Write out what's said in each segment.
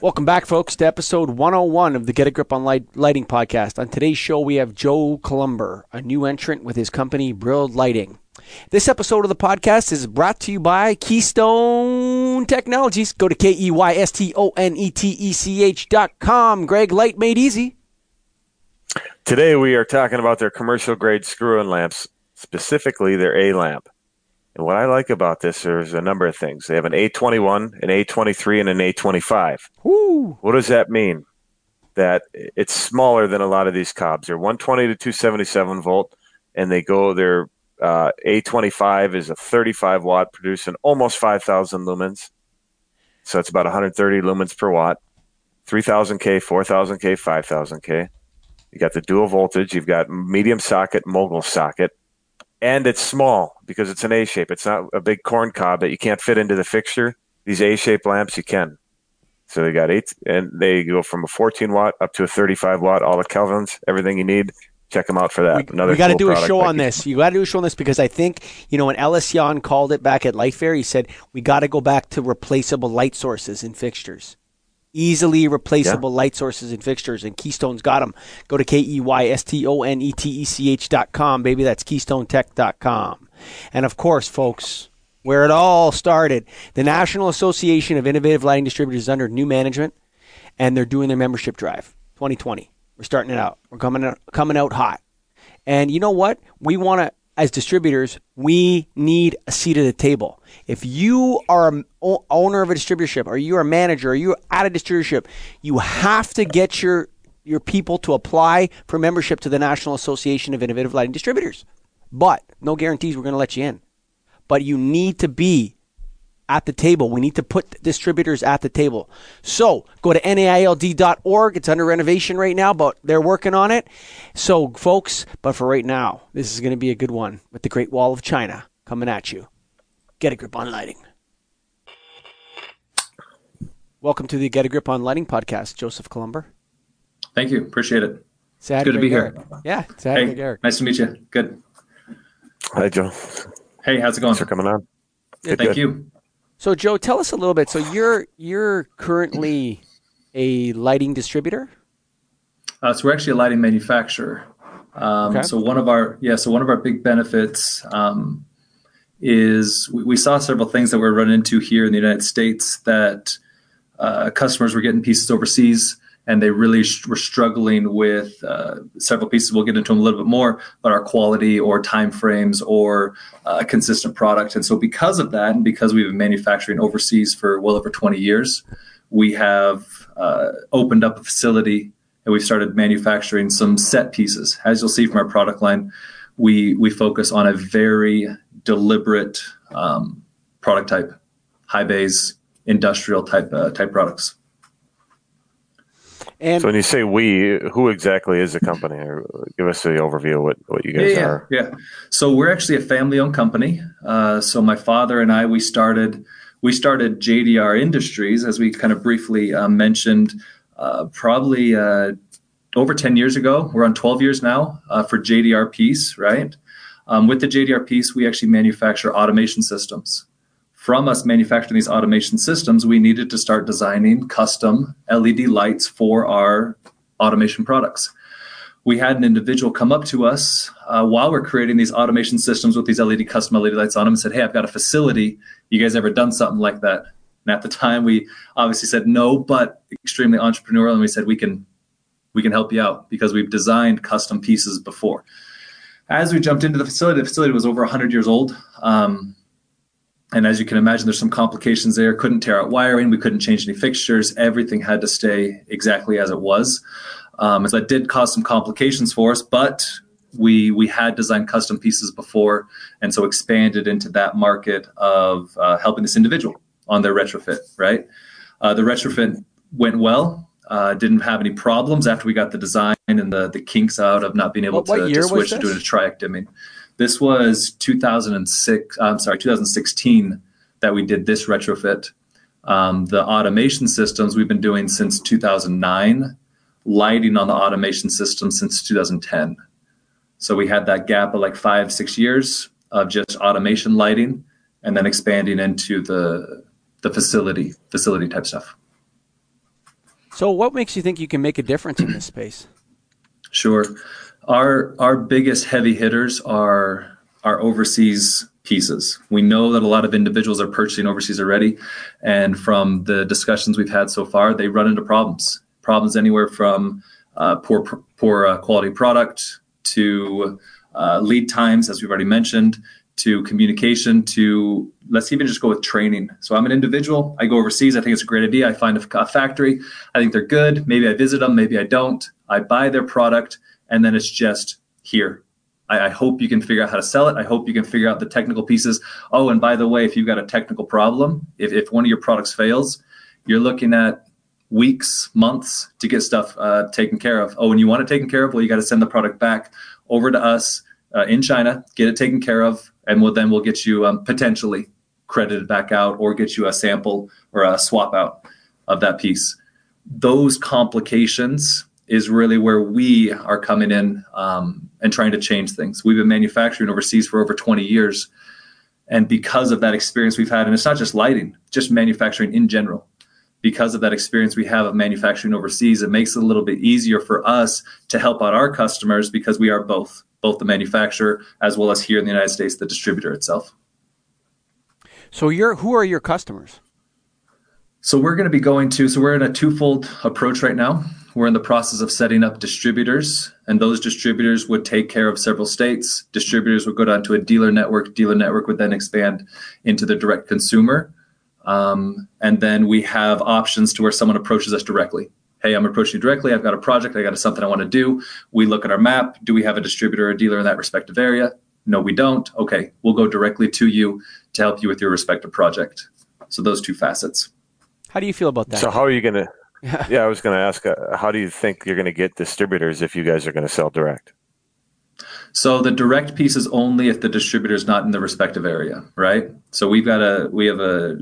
Welcome back, folks, to episode 101 of the Get a Grip on Light- Lighting podcast. On today's show, we have Joe Columber, a new entrant with his company, Brilled Lighting. This episode of the podcast is brought to you by Keystone Technologies. Go to K E Y S T O N E T E C H dot com. Greg Light made easy. Today we are talking about their commercial grade screw-in lamps, specifically their A lamp. And what I like about this, is a number of things. They have an A21, an A23, and an A25. Woo! What does that mean? That it's smaller than a lot of these cobs. They're 120 to 277 volt, and they go. Their uh, A25 is a 35 watt, producing almost 5,000 lumens. So it's about 130 lumens per watt. 3000K, 4000K, 5000K. You got the dual voltage. You've got medium socket, mogul socket, and it's small because it's an A shape. It's not a big corn cob that you can't fit into the fixture. These A shaped lamps you can. So they got eight, and they go from a 14 watt up to a 35 watt, all the Kelvins, everything you need. Check them out for that. We, Another we got to cool do a show on this. You got to do a show on this because I think you know when Ellis Jan called it back at Light Fair, he said we got to go back to replaceable light sources in fixtures, easily replaceable light sources and fixtures, and Keystone's got them. Go to k e y s t o n e t e c h dot com, baby. That's keystonetech dot com, and of course, folks. Where it all started, the National Association of Innovative Lighting Distributors is under new management, and they're doing their membership drive 2020. We're starting it out. We're coming out, coming out hot. And you know what? We want to, as distributors, we need a seat at the table. If you are an owner of a distributorship, or you're a manager, or you're at a distributorship, you have to get your your people to apply for membership to the National Association of Innovative Lighting Distributors. But no guarantees we're going to let you in. But you need to be at the table. We need to put distributors at the table. So go to NAILD.org. It's under renovation right now, but they're working on it. So, folks, but for right now, this is going to be a good one with the Great Wall of China coming at you. Get a grip on lighting. Welcome to the Get a Grip on Lighting podcast, Joseph Columber. Thank you. Appreciate it. Sad Good to be Eric. here. Yeah, sad Hey, Eric. nice to meet you. Good. Hi, Joe. Hey, how's it going? Thanks for coming on. Yeah, Good, thank good. you. So, Joe, tell us a little bit. So, you're you're currently a lighting distributor. Uh, so we're actually a lighting manufacturer. Um, Okay. So one of our yeah, so one of our big benefits um, is we, we saw several things that we're running into here in the United States that uh, customers were getting pieces overseas and they really were struggling with uh, several pieces. We'll get into them a little bit more, but our quality or time frames or uh, consistent product. And so because of that, and because we've been manufacturing overseas for well over 20 years, we have uh, opened up a facility and we've started manufacturing some set pieces. As you'll see from our product line, we we focus on a very deliberate um, product type, high bays, industrial type uh, type products. And So when you say we, who exactly is the company? Give us the overview of what, what you guys yeah, are. Yeah, yeah. So we're actually a family-owned company. Uh, so my father and I, we started we started JDR Industries, as we kind of briefly uh, mentioned, uh, probably uh, over ten years ago. We're on twelve years now uh, for JDR Piece, right? Um, with the JDR Piece, we actually manufacture automation systems. From us manufacturing these automation systems, we needed to start designing custom LED lights for our automation products we had an individual come up to us uh, while we're creating these automation systems with these LED custom LED lights on them and said, "Hey, I've got a facility. You guys ever done something like that?" And at the time, we obviously said no, but extremely entrepreneurial, and we said we can we can help you out because we've designed custom pieces before. As we jumped into the facility, the facility was over 100 years old. Um, and as you can imagine, there's some complications there. Couldn't tear out wiring. We couldn't change any fixtures. Everything had to stay exactly as it was. Um, so that did cause some complications for us, but we we had designed custom pieces before, and so expanded into that market of uh, helping this individual on their retrofit. Right, uh, the retrofit went well. Uh, didn't have any problems after we got the design and the the kinks out of not being able What- to, year to switch to doing a triac dimming. This was 2006. I'm sorry, 2016 that we did this retrofit. Um, the automation systems we've been doing since 2009 lighting on the automation system since 2010. So we had that gap of like five, six years of just automation lighting, and then expanding into the the facility facility type stuff. So, what makes you think you can make a difference in this space? Sure. Our our biggest heavy hitters are our overseas pieces. We know that a lot of individuals are purchasing overseas already, and from the discussions we've had so far, they run into problems. Problems anywhere from uh, poor poor uh, quality product to uh, lead times, as we've already mentioned, to communication to let's even just go with training. So I'm an individual. I go overseas. I think it's a great idea. I find a, a factory. I think they're good. Maybe I visit them. Maybe I don't. I buy their product, and then it's just here. I, I hope you can figure out how to sell it. I hope you can figure out the technical pieces. Oh, and by the way, if you've got a technical problem, if, if one of your products fails, you're looking at weeks, months to get stuff uh, taken care of. Oh, and you want it taken care of? Well, you got to send the product back over to us uh, in China, get it taken care of, and we'll, then we'll get you um, potentially credited back out or get you a sample or a swap out of that piece. Those complications is really where we are coming in um, and trying to change things. We've been manufacturing overseas for over 20 years. And because of that experience we've had, and it's not just lighting, just manufacturing in general, because of that experience we have of manufacturing overseas, it makes it a little bit easier for us to help out our customers because we are both, both the manufacturer as well as here in the United States, the distributor itself. So you're who are your customers? So we're going to be going to so we're in a twofold approach right now. We're in the process of setting up distributors, and those distributors would take care of several states. Distributors would go down to a dealer network. Dealer network would then expand into the direct consumer. Um, and then we have options to where someone approaches us directly. Hey, I'm approaching you directly. I've got a project. I got something I want to do. We look at our map. Do we have a distributor or a dealer in that respective area? No, we don't. Okay, we'll go directly to you to help you with your respective project. So those two facets. How do you feel about that? So how are you going to? Yeah, I was going to ask, uh, how do you think you're going to get distributors if you guys are going to sell direct? So the direct piece is only if the distributor is not in the respective area, right? So we've got a we have a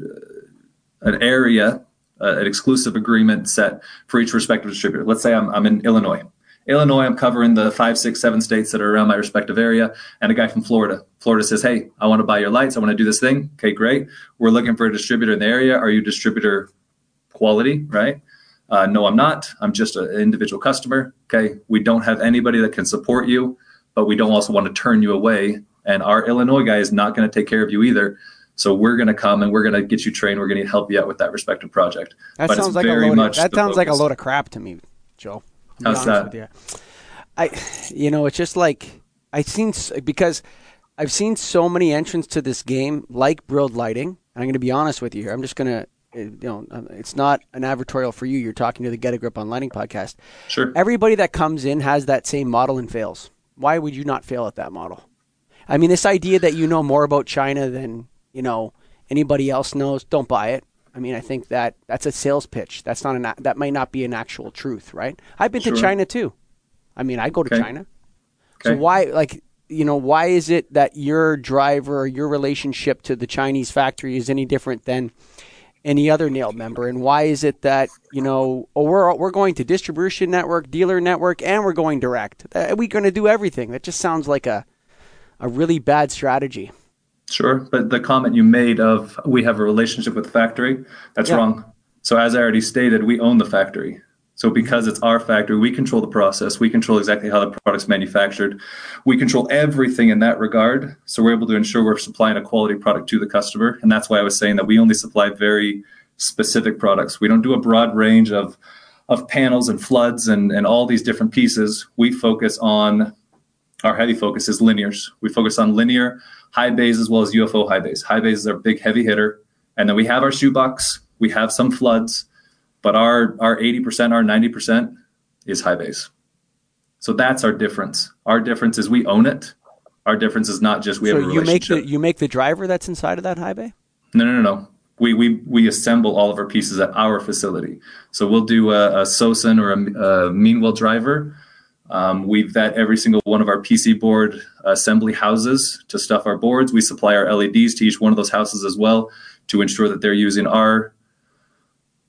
an area, uh, an exclusive agreement set for each respective distributor. Let's say I'm I'm in Illinois. Illinois, I'm covering the five, six, seven states that are around my respective area, and a guy from Florida. Florida says, "Hey, I want to buy your lights. I want to do this thing." Okay, great. We're looking for a distributor in the area. Are you distributor quality? Right? Uh, no, I'm not. I'm just an individual customer. Okay, we don't have anybody that can support you but we don't also want to turn you away. And our Illinois guy is not going to take care of you either. So we're going to come and we're going to get you trained. We're going to help you out with that respective project. That but sounds like a load of, that sounds like a load of crap to me, Joe. How's that? You. I, you know, it's just like I've seen because I've seen so many entrants to this game like Brilled Lighting. I'm going to be honest with you here. I'm just going to you know, um, it's not an advertorial for you. You're talking to the Get a Grip on Lighting podcast. Sure. Everybody that comes in has that same model and fails why would you not fail at that model? I mean, this idea that you know more about China than you know anybody else knows, don't buy it. I mean, I think that that's a sales pitch. That's not an that might not be an actual truth, right? I've been sure. to China too. I mean, I go to okay. China. Okay. So why, like, you know, why is it that your driver, your relationship to the Chinese factory is any different than any other NAILD member? And why is it that you know, oh, we're we're going to distribution network, dealer network, and we're going direct? Are we going to do everything? That just sounds like a a really bad strategy. Sure, but the comment you made of we have a relationship with the factory, that's yeah. wrong. So as I already stated, we own the factory. So because it's our factory, we control the process. We control exactly how the product's manufactured. We control everything in that regard. So we're able to ensure we're supplying a quality product to the customer. And that's why I was saying that we only supply very specific products. We don't do a broad range of of panels and floods and, and all these different pieces. We focus on our heavy focus is linears. We focus on linear high bays as well as UFO high bays. High bays is our big heavy hitter. And then we have our shoebox. We have some floods but our our 80%, our 90% is high bays. So that's our difference. Our difference is we own it. Our difference is not just we so have a relationship. you make the you make the driver that's inside of that high bay? No, no, no, no. We, we, we assemble all of our pieces at our facility. So we'll do a, a Sosen or a, a Meanwell driver. Um, we vet every single one of our PC board assembly houses to stuff our boards. We supply our LEDs to each one of those houses as well to ensure that they're using our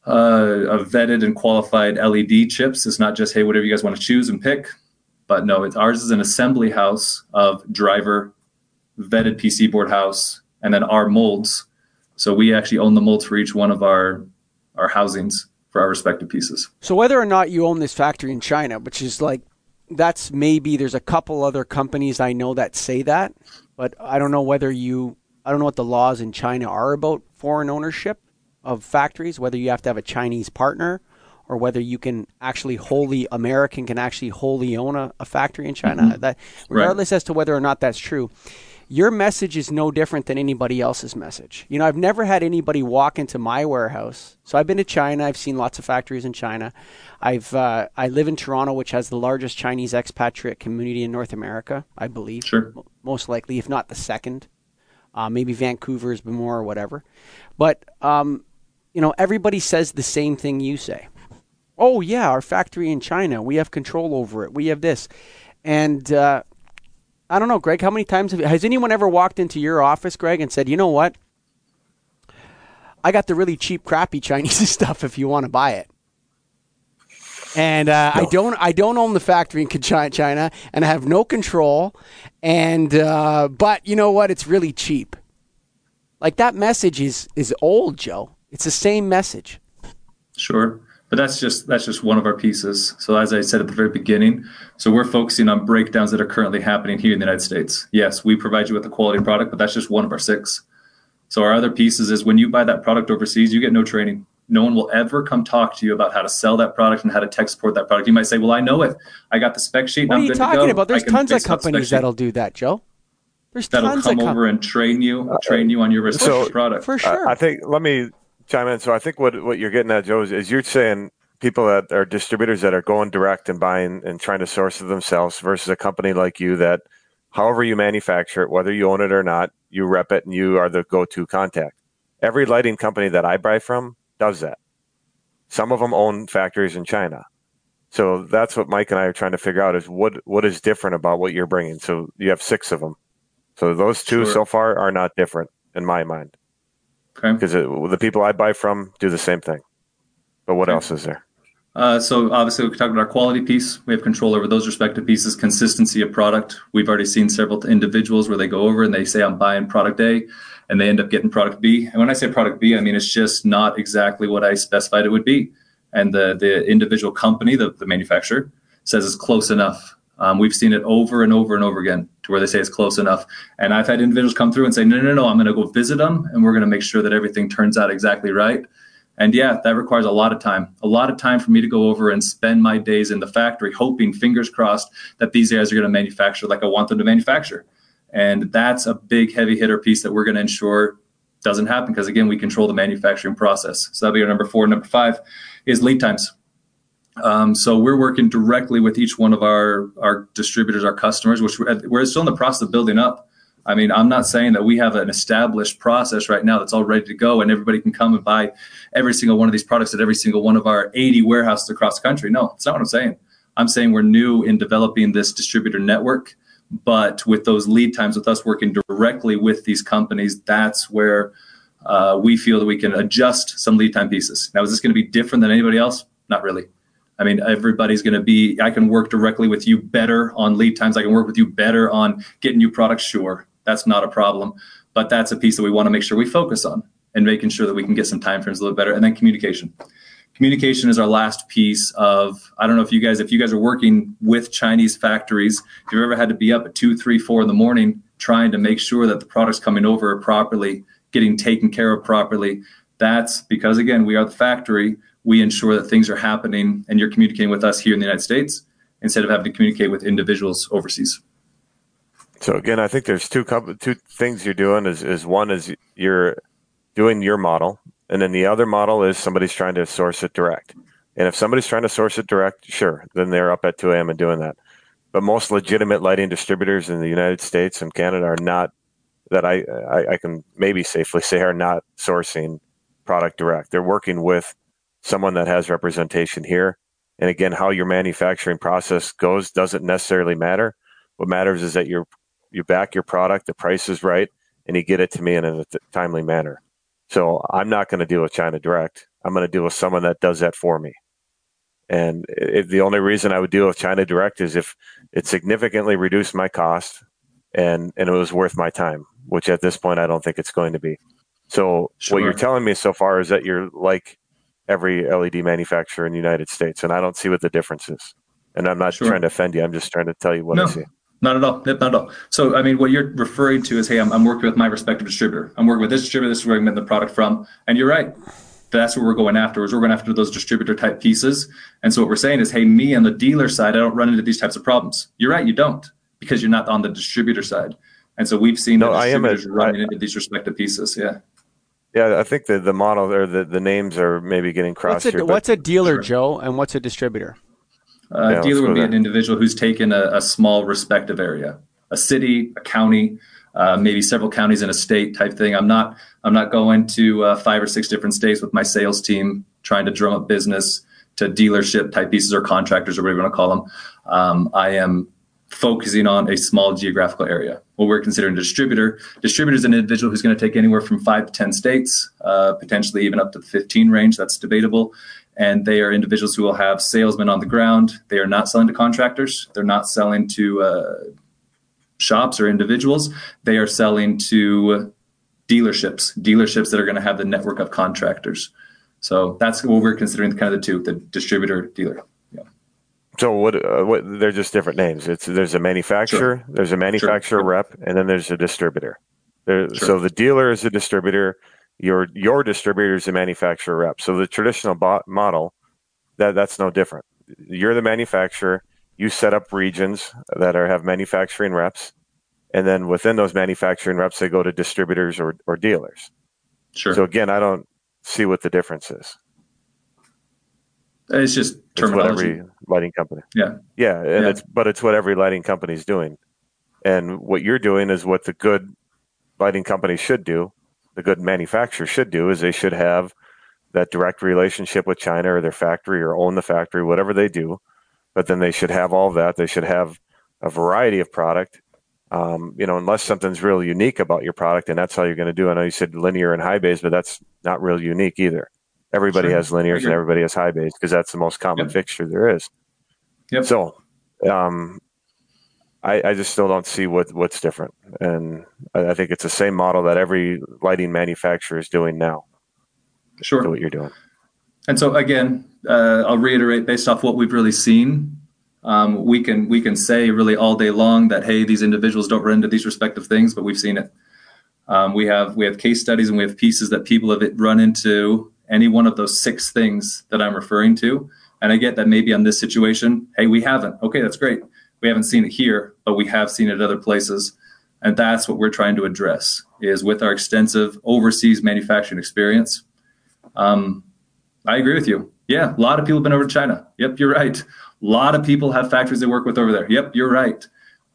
uh, vetted and qualified LED chips. It's not just hey, whatever you guys want to choose and pick, but no, it's ours is an assembly house of driver vetted PC board house, and then our molds. So we actually own the molds for each one of our our housings. for our respective pieces. So whether or not you own this factory in China, which is like that's maybe there's a couple other companies I know that say that, but I don't know whether you I don't know what the laws in China are about foreign ownership of factories, whether you have to have a Chinese partner or whether you can actually wholly American can actually wholly own a, a factory in China. Mm-hmm. That regardless right. as to whether or not that's true, your message is no different than anybody else's message. You know, I've never had anybody walk into my warehouse. So I've been to China. I've seen lots of factories in China. I've uh, I live in Toronto, which has the largest Chinese expatriate community in North America, I believe. Sure. Most likely, if not the second. Uh, maybe Vancouver's be more or whatever. But um, you know, everybody says the same thing you say. Oh yeah, our factory in China. We have control over it. We have this, and uh, I don't know, Greg. How many times have, has anyone ever walked into your office, Greg, and said, "You know what? I got the really cheap, crappy Chinese stuff. If you want to buy it." And uh, no. I don't, I don't own the factory in China, and I have no control. And uh, but you know what? It's really cheap. Like that message is is old, Joe. It's the same message. Sure but that's just that's just one of our pieces. So as I said at the very beginning, so we're focusing on breakdowns that are currently happening here in the United States. Yes, we provide you with a quality product, but that's just one of our six. So our other pieces is when you buy that product overseas, you get no training. No one will ever come talk to you about how to sell that product and how to tech support that product. You might say, "Well, I know it. I got the spec sheet. What are you talking about? There's tons of companies that'll do that, Joe. There's that'll come over and train you, train you on your respective so, product for sure. I think. Let me chime in. So I think what what you're getting at, Joe, is, is you're saying people that are distributors that are going direct and buying and trying to source it themselves versus a company like you that, however you manufacture it, whether you own it or not, you rep it and you are the go-to contact. Every lighting company that I buy from does that. Some of them own factories in China. So that's what Mike and I are trying to figure out is what what is different about what you're bringing. So you have six of them. So those two sure. so far are not different in my mind. Okay. Because the people I buy from do the same thing. But what okay. else is there? Uh, so obviously we talked about our quality piece. We have control over those respective pieces. Consistency of product. We've already seen several individuals where they go over and they say, "I'm buying product A," and they end up getting product B. And when I say product B, I mean it's just not exactly what I specified it would be. And the the individual company, the, the manufacturer, says it's close enough. Um, we've seen it over and over and over again to where they say it's close enough. And I've had individuals come through and say, "No, no, no, I'm going to go visit them, and we're going to make sure that everything turns out exactly right." And yeah, that requires a lot of time, a lot of time for me to go over and spend my days in the factory, hoping, fingers crossed, that these guys are going to manufacture like I want them to manufacture. And that's a big heavy hitter piece that we're going to ensure doesn't happen because, again, we control the manufacturing process. So that'll be our number four. Number five is lead times. Um, so we're working directly with each one of our, our distributors, our customers, which we're, we're still in the process of building up. I mean, I'm not saying that we have an established process right now that's all ready to go and everybody can come and buy every single one of these products at every single one of our 80 warehouses across the country. No, it's not what I'm saying. I'm saying we're new in developing this distributor network, but with those lead times, with us working directly with these companies, that's where uh, we feel that we can adjust some lead time pieces. Now, is this going to be different than anybody else? Not really. I mean, everybody's going to be, I can work directly with you better on lead times. I can work with you better on getting you products, sure. That's not a problem. But that's a piece that we want to make sure we focus on and making sure that we can get some time frames a little better. And then communication. Communication is our last piece of I don't know if you guys if you guys are working with Chinese factories, if you've ever had to be up at two, three, four in the morning trying to make sure that the products coming over properly, getting taken care of properly. That's because again, we are the factory. We ensure that things are happening and you're communicating with us here in the United States instead of having to communicate with individuals overseas. So again, I think there's two two things you're doing. Is is one is you're doing your model, and then the other model is somebody's trying to source it direct. And if somebody's trying to source it direct, sure, then they're up at 2 a.m. and doing that. But most legitimate lighting distributors in the United States and Canada are not that I, I, I can maybe safely say are not sourcing product direct. They're working with someone that has representation here. And again, how your manufacturing process goes doesn't necessarily matter. What matters is that you're you back your product, the price is right, and you get it to me in a timely manner. So I'm not going to deal with China Direct. I'm going to deal with someone that does that for me. And it, the only reason I would deal with China Direct is if it significantly reduced my cost and, and it was worth my time, which at this point I don't think it's going to be. So sure. what you're telling me so far is that you're like every LED manufacturer in the United States, and I don't see what the difference is. And I'm not sure. trying to offend you. I'm just trying to tell you what no, I see. Not at all. Not at all. So, I mean, what you're referring to is, hey, I'm, I'm working with my respective distributor. I'm working with this distributor. This is where I'm getting the product from. And you're right. That's what we're going after. Is we're going after those distributor type pieces. And so what we're saying is, hey, me on the dealer side, I don't run into these types of problems. You're right. You don't because you're not on the distributor side. And so we've seen no, the distributors a, running I, into these respective pieces. Yeah. Yeah, I think the the model or the, the names are maybe getting crossed what's a, here. What's a dealer, sure. Joe, and what's a distributor? A yeah, dealer would be there. an individual who's taken a, a, small respective area, a city, a county, uh, maybe several counties in a state type thing. I'm not I'm not going to uh, five or six different states with my sales team trying to drum up business to dealership type pieces or contractors or whatever you want to call them. Um, I am focusing on a small geographical area. What we're considering a distributor. Distributor is an individual who's going to take anywhere from five to 10 states, uh, potentially even up to the 15 range. That's debatable. And they are individuals who will have salesmen on the ground. They are not selling to contractors. They're not selling to uh, shops or individuals. They are selling to dealerships, dealerships that are going to have the network of contractors. So that's what we're considering kind of the two, the distributor dealer. So what, uh, what? They're just different names. It's there's a manufacturer, sure. there's a manufacturer sure. rep, and then there's a distributor. There, sure. So the dealer is a distributor. Your your distributor is a manufacturer rep. So the traditional bot model, that that's no different. You're the manufacturer. You set up regions that are have manufacturing reps, and then within those manufacturing reps, they go to distributors or, or dealers. Sure. So again, I don't see what the difference is. It's just terminology. It's what every lighting company. Yeah. Yeah, and yeah. it's but it's what every lighting company is doing, and what you're doing is what the good lighting company should do. The good manufacturer should do is they should have that direct relationship with China or their factory or own the factory, whatever they do. But then they should have all that. They should have a variety of product. Um, you know, unless something's real unique about your product, and that's how you're going to do. I know you said linear and high bays, but that's not real unique either. Everybody sure. has linears and everybody has high bays because that's the most common yep. fixture there is. Yep. So, um, I, I, just still don't see what, what's different. And I, I, think it's the same model that every lighting manufacturer is doing now. Sure. what you're doing. And so again, uh, I'll reiterate based off what we've really seen. Um, we can we can say really all day long that hey, these individuals don't run into these respective things, but we've seen it. Um, we have we have case studies and we have pieces that people have run into any one of those six things that I'm referring to. And I get that maybe on this situation, hey, we haven't. Okay, that's great. We haven't seen it here, but we have seen it other places. And that's what we're trying to address is with our extensive overseas manufacturing experience. Um, I agree with you. Yeah, a lot of people have been over to China. Yep, you're right. A lot of people have factories they work with over there. Yep, you're right.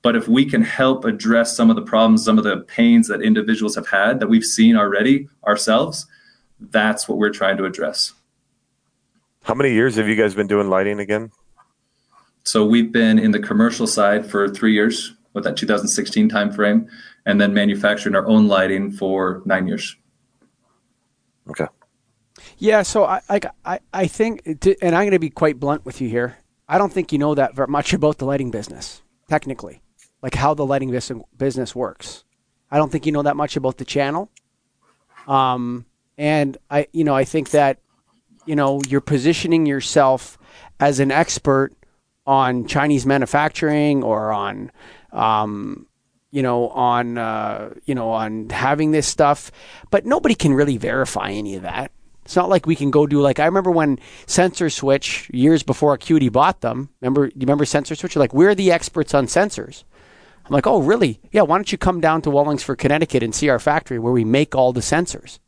But if we can help address some of the problems, some of the pains that individuals have had that we've seen already ourselves, that's what we're trying to address. How many years have you guys been doing lighting again? So we've been in the commercial side for three years with that 2016 timeframe, and then manufacturing our own lighting for nine years. Okay. Yeah, so I I I think, and I'm going to be quite blunt with you here. I don't think you know that very much about the lighting business, technically, like how the lighting business works. I don't think you know that much about the channel. Um, and I, you know, I think that, you know, you're positioning yourself as an expert on Chinese manufacturing or on, um, you know, on, uh, you know, on having this stuff, but nobody can really verify any of that. It's not like we can go do like I remember when Sensor Switch years before Acuity bought them. Remember, you remember Sensor Switch? You're like, we're the experts on sensors. I'm like, oh, really? Yeah. Why don't you come down to Wallingford, Connecticut, and see our factory where we make all the sensors?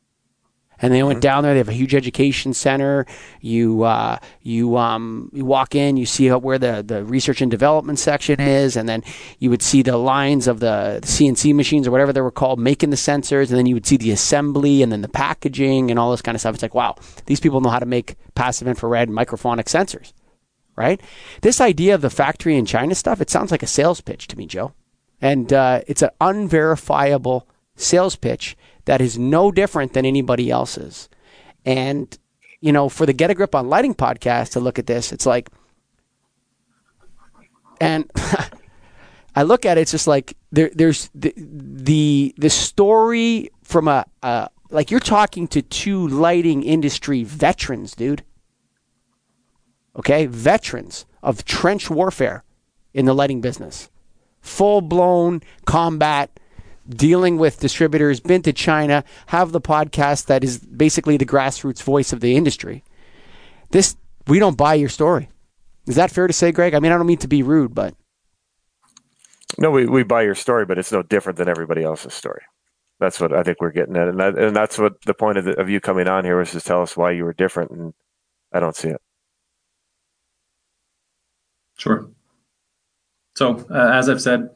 And they went mm-hmm. down there. They have a huge education center. You uh, you um, you walk in, you see where the, the research and development section is, and then you would see the lines of the CNC machines or whatever they were called making the sensors, and then you would see the assembly and then the packaging and all this kind of stuff. It's like wow, these people know how to make passive infrared microphonic sensors, right? This idea of the factory in China stuff, it sounds like a sales pitch to me, Joe, and uh, it's an unverifiable sales pitch that is no different than anybody else's. And, you know, for the Get a Grip on Lighting podcast to look at this, it's like, and I look at it, it's just like there, there's the, the, the story from a, a like you're talking to two lighting industry veterans, dude. Okay, veterans of trench warfare in the lighting business, full blown combat, dealing with distributors, been to China, have the podcast that is basically the grassroots voice of the industry. This we don't buy your story. Is that fair to say, Greg? I mean, I don't mean to be rude, but no, we, we buy your story, but it's no different than everybody else's story. That's what I think we're getting at, and that, and that's what the point of, the, of you coming on here was to tell us why you were different, and I don't see it. Sure. So, uh, as I've said,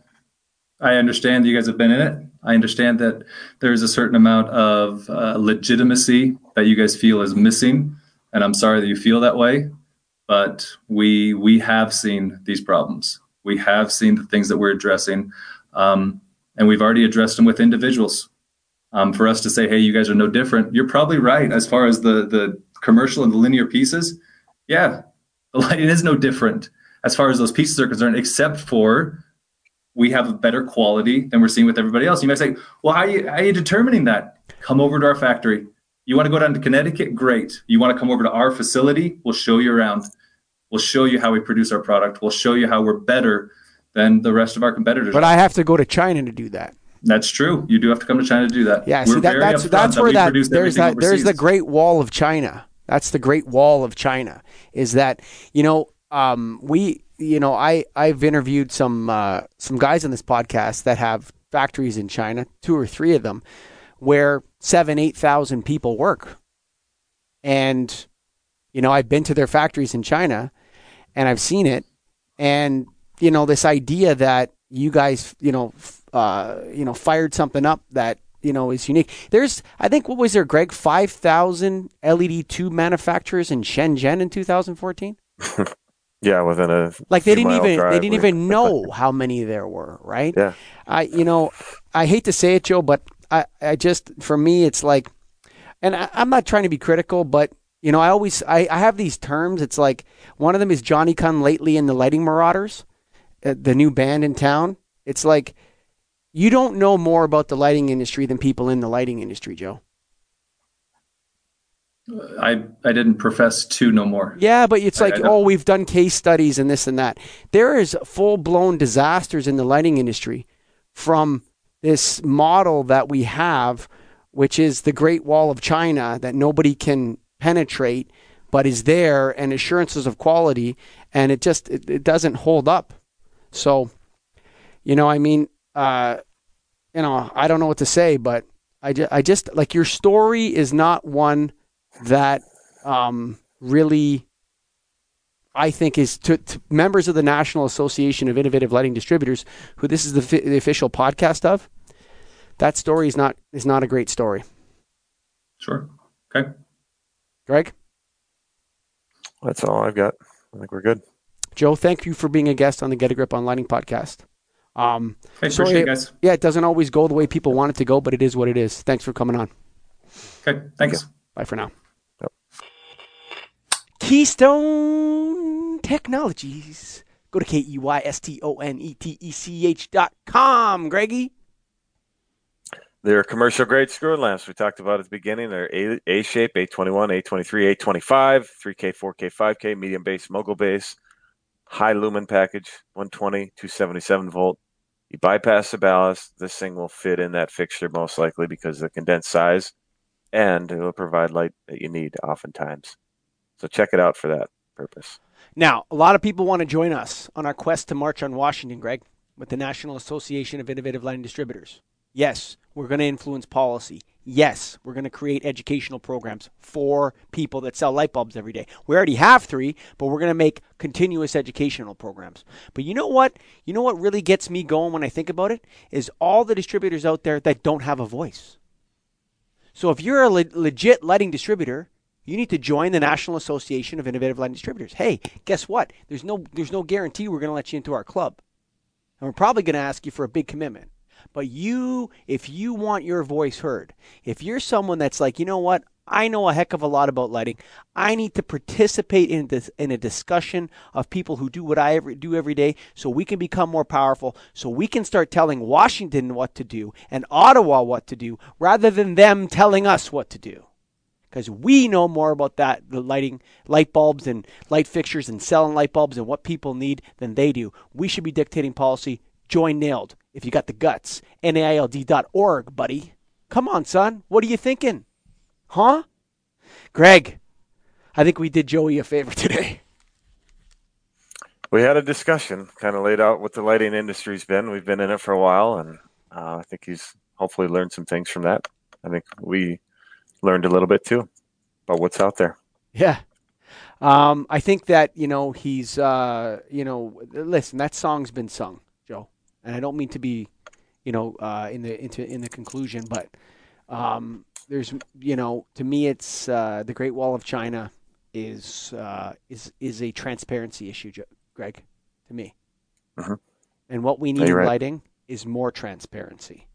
I understand you guys have been in it. I understand that there's a certain amount of uh, legitimacy that you guys feel is missing, and I'm sorry that you feel that way. But we we have seen these problems. We have seen the things that we're addressing, um, and we've already addressed them with individuals. Um, for us to say, "Hey, you guys are no different," you're probably right as far as the the commercial and the linear pieces. Yeah, the lighting is no different as far as those pieces are concerned, except for we have a better quality than we're seeing with everybody else. You might say, well, how are you, how are you determining that? Come over to our factory. You want to go down to Connecticut? Great. You want to come over to our facility? We'll show you around. We'll show you how we produce our product. We'll show you how we're better than the rest of our competitors. But I have to go to China to do that. That's true. You do have to come to China to do that. Yeah, see that, that's that's where that, that there's that overseas. there's the Great Wall of China. That's the Great Wall of China. Is that you know um, we you know, I I've interviewed some uh, some guys on this podcast that have factories in China, two or three of them, where seven eight thousand people work, and you know I've been to their factories in China, and I've seen it, and you know this idea that you guys you know uh, you know fired something up that you know is unique. There's I think what was there, Greg? Five thousand LED tube manufacturers in Shenzhen in 2014. Yeah, within a like they didn't even they didn't even know how many there were, right? Yeah. I you know I hate to say it, Joe, but I I just for me it's like, and I, I'm not trying to be critical, but you know I always I I have these terms. It's like one of them is Johnny Come Lately in the Lighting Marauders, uh, the new band in town. It's like you don't know more about the lighting industry than people in the lighting industry, Joe. I I didn't profess to no more. Yeah, but it's like, oh, we've done case studies and this and that. There is full blown disasters in the lighting industry from this model that we have, which is the Great Wall of China that nobody can penetrate, but is there and assurances of quality, and it just it, it doesn't hold up. So, you know, I mean, uh, you know, I don't know what to say, but I just, I just like your story is not one that um, really, I think, is to, to, members of the National Association of Innovative Lighting Distributors, who this is the, the official podcast of. That story is not is not a great story. Sure. Okay. Greg. That's all I've got. I think we're good. Joe, thank you for being a guest on the Get a Grip on Lighting podcast. Um, hey, sorry, appreciate it, guys. Yeah, it doesn't always go the way people want it to go, but it is what it is. Thanks for coming on. Okay, thanks. Bye for now. Keystone Technologies. Go to K E Y S T O N E T E C H dot com, Greggy. They're commercial grade screw lamps we talked about at the beginning. They're A, shape, A21, A23, A25, 3K, 4K, 5K, medium base, mogul base, high lumen package, 120, 277 volt. You bypass the ballast. This thing will fit in that fixture most likely because of the condensed size, and it will provide light that you need oftentimes. So check it out for that purpose. Now, a lot of people want to join us on our quest to march on Washington, Greg, with the National Association of Innovative Lighting Distributors. Yes, we're going to influence policy. Yes, we're going to create educational programs for people that sell light bulbs every day. We already have three, but we're going to make continuous educational programs. But you know what? You know what really gets me going when I think about it is all the distributors out there that don't have a voice. So if you're a le- legit lighting distributor you need to join the National Association of Innovative Lighting Distributors. Hey, guess what? There's no there's no guarantee we're going to let you into our club. And we're probably going to ask you for a big commitment. But you if you want your voice heard, if you're someone that's like, "You know what? I know a heck of a lot about lighting. I need to participate in this in a discussion of people who do what I every, do every day, so we can become more powerful. So we can start telling Washington what to do and Ottawa what to do, rather than them telling us what to do. Because we know more about that, the lighting, light bulbs and light fixtures and selling light bulbs and what people need than they do. We should be dictating policy. Join NAILD if you got the guts. NAILD.org, buddy. Come on, son. What are you thinking? Huh? Greg, I think we did Joey a favor today. We had a discussion, kind of laid out what the lighting industry's been. We've been in it for a while, and uh, I think he's hopefully learned some things from that. I think we learned a little bit too about what's out there. Yeah. Um, I think that, you know, he's, uh, you know, listen, that song's been sung, Joe. And I don't mean to be, you know, uh, in the into in the conclusion, but um, there's, you know, to me, it's uh, the Great Wall of China is uh, is is a transparency issue, Joe, Greg. To me, mm-hmm. and what we need in right. lighting is more transparency.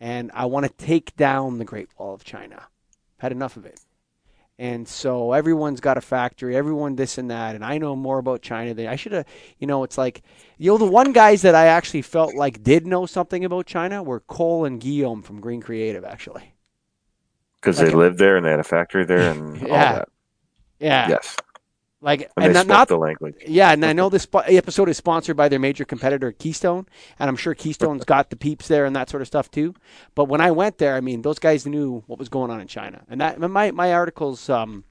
And I want to take down the Great Wall of China. I've had enough of it. And so everyone's got a factory, everyone this and that, and I know more about China than I should have. You know, it's like, you know, the one guys that I actually felt like did know something about China were Cole and Guillaume from Green Creative, actually. Because like, they lived there and they had a factory there and yeah. all that. Yeah. Yes. Like and, and not, the language. Yeah, and I know this episode is sponsored by their major competitor Keystone, and I'm sure Keystone's got the peeps there and that sort of stuff too. But when I went there, I mean, those guys knew what was going on in China, and that my my articles um,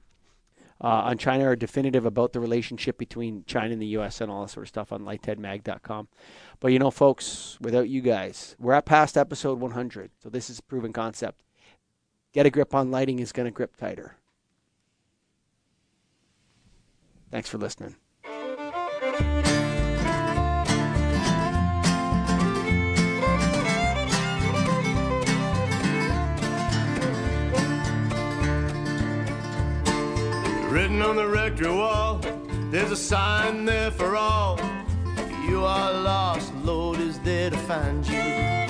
uh, on China are definitive about the relationship between China and the U.S. and all that sort of stuff on lightheadmag.com. But you know, folks, without you guys, we're at past episode 100, so this is proven concept. Get a grip on lighting is going to grip tighter. Thanks for listening. Written on the rectory wall, there's a sign there for all. You are lost, Lord is there to find you.